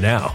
now.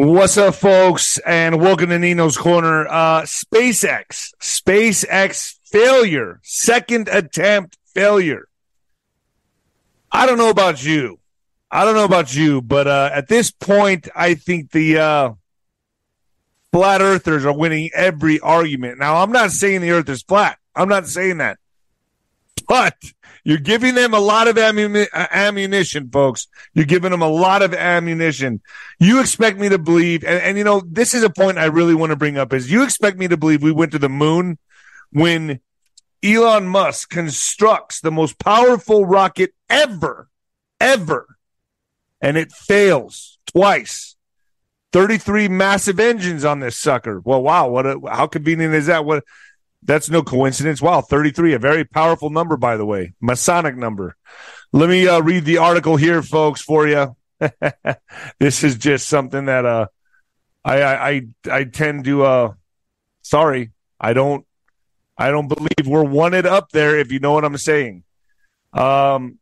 What's up, folks, and welcome to Nino's Corner. Uh, SpaceX, SpaceX failure, second attempt failure. I don't know about you. I don't know about you, but uh, at this point, I think the uh, flat earthers are winning every argument. Now, I'm not saying the earth is flat. I'm not saying that. But you're giving them a lot of ammu- ammunition, folks. You're giving them a lot of ammunition. You expect me to believe, and, and you know, this is a point I really want to bring up is you expect me to believe we went to the moon when Elon Musk constructs the most powerful rocket ever, ever, and it fails twice. 33 massive engines on this sucker. Well, wow, what a, how convenient is that? What that's no coincidence. Wow, 33, a very powerful number, by the way, Masonic number. Let me uh, read the article here, folks, for you. this is just something that uh, I, I I I tend to uh, sorry, I don't I don't believe we're wanted up there. If you know what I'm saying. Um,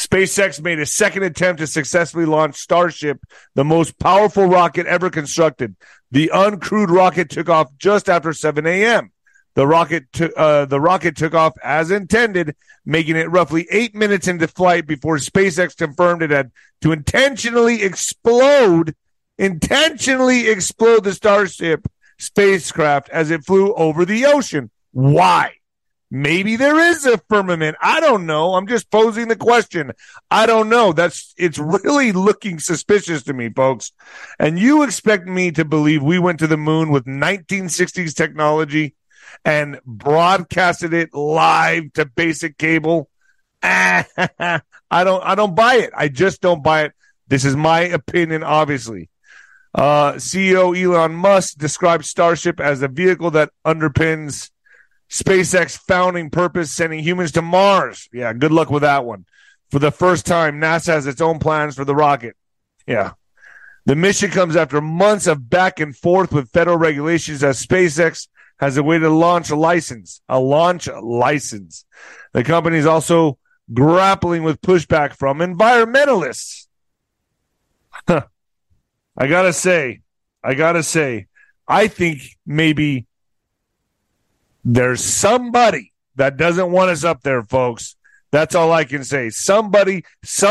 SpaceX made a second attempt to successfully launch Starship, the most powerful rocket ever constructed. The uncrewed rocket took off just after 7 a.m. The rocket, uh, the rocket took off as intended, making it roughly eight minutes into flight before SpaceX confirmed it had to intentionally explode, intentionally explode the Starship spacecraft as it flew over the ocean. Why? Maybe there is a firmament. I don't know. I'm just posing the question. I don't know. That's, it's really looking suspicious to me, folks. And you expect me to believe we went to the moon with 1960s technology and broadcasted it live to basic cable? I don't, I don't buy it. I just don't buy it. This is my opinion, obviously. Uh, CEO Elon Musk described Starship as a vehicle that underpins SpaceX founding purpose, sending humans to Mars. Yeah, good luck with that one. For the first time, NASA has its own plans for the rocket. Yeah. The mission comes after months of back and forth with federal regulations as SpaceX has a way to launch a license, a launch license. The company is also grappling with pushback from environmentalists. I gotta say, I gotta say, I think maybe there's somebody that doesn't want us up there, folks. That's all I can say. Somebody, some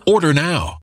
Order now.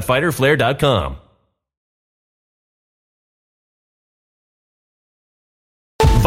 www.fighterflare.com.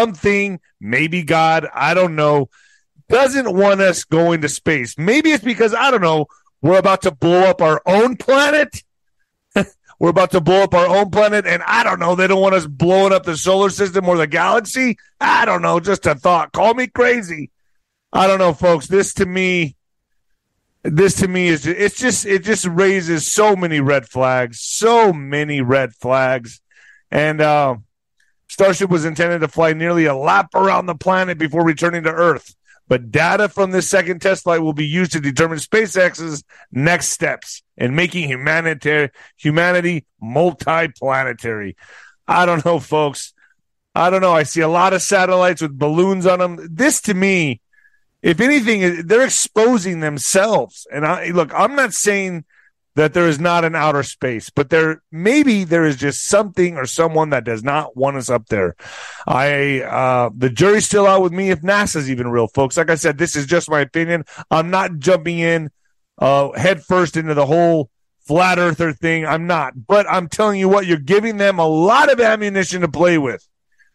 Something, maybe God, I don't know, doesn't want us going to space. Maybe it's because, I don't know, we're about to blow up our own planet. we're about to blow up our own planet, and I don't know, they don't want us blowing up the solar system or the galaxy. I don't know, just a thought. Call me crazy. I don't know, folks. This to me, this to me is it's just it just raises so many red flags, so many red flags, and uh, Starship was intended to fly nearly a lap around the planet before returning to Earth. But data from this second test flight will be used to determine SpaceX's next steps in making humanitarian humanity multi-planetary. I don't know, folks. I don't know. I see a lot of satellites with balloons on them. This to me if anything, they're exposing themselves. And I look, I'm not saying that there is not an outer space, but there maybe there is just something or someone that does not want us up there. I uh the jury's still out with me if NASA's even real, folks. Like I said, this is just my opinion. I'm not jumping in uh head first into the whole flat earther thing. I'm not. But I'm telling you what, you're giving them a lot of ammunition to play with.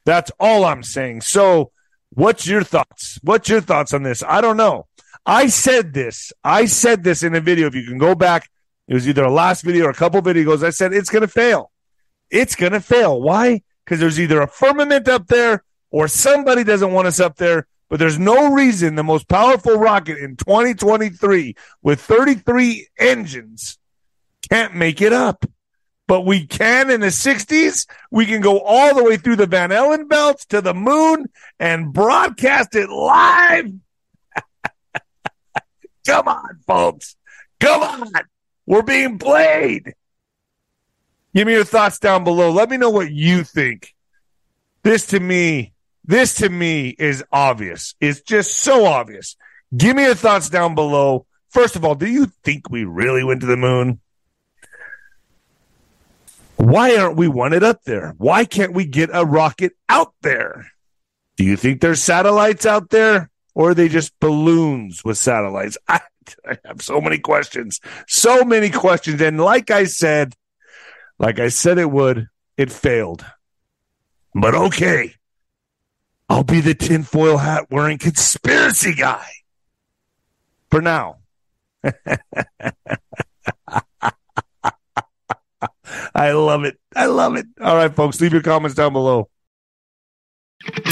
That's all I'm saying. So What's your thoughts? What's your thoughts on this? I don't know. I said this. I said this in a video. If you can go back, it was either a last video or a couple videos. I said it's going to fail. It's going to fail. Why? Because there's either a firmament up there or somebody doesn't want us up there. But there's no reason the most powerful rocket in 2023 with 33 engines can't make it up but we can in the 60s. We can go all the way through the Van Allen belts to the moon and broadcast it live. Come on, folks. Come on. We're being played. Give me your thoughts down below. Let me know what you think. This to me, this to me is obvious. It's just so obvious. Give me your thoughts down below. First of all, do you think we really went to the moon? Why aren't we wanted up there? Why can't we get a rocket out there? Do you think there's satellites out there or are they just balloons with satellites? I, I have so many questions, so many questions. And like I said, like I said it would, it failed. But okay, I'll be the tinfoil hat wearing conspiracy guy for now. I love it. I love it. All right, folks, leave your comments down below.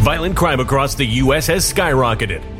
Violent crime across the U.S. has skyrocketed.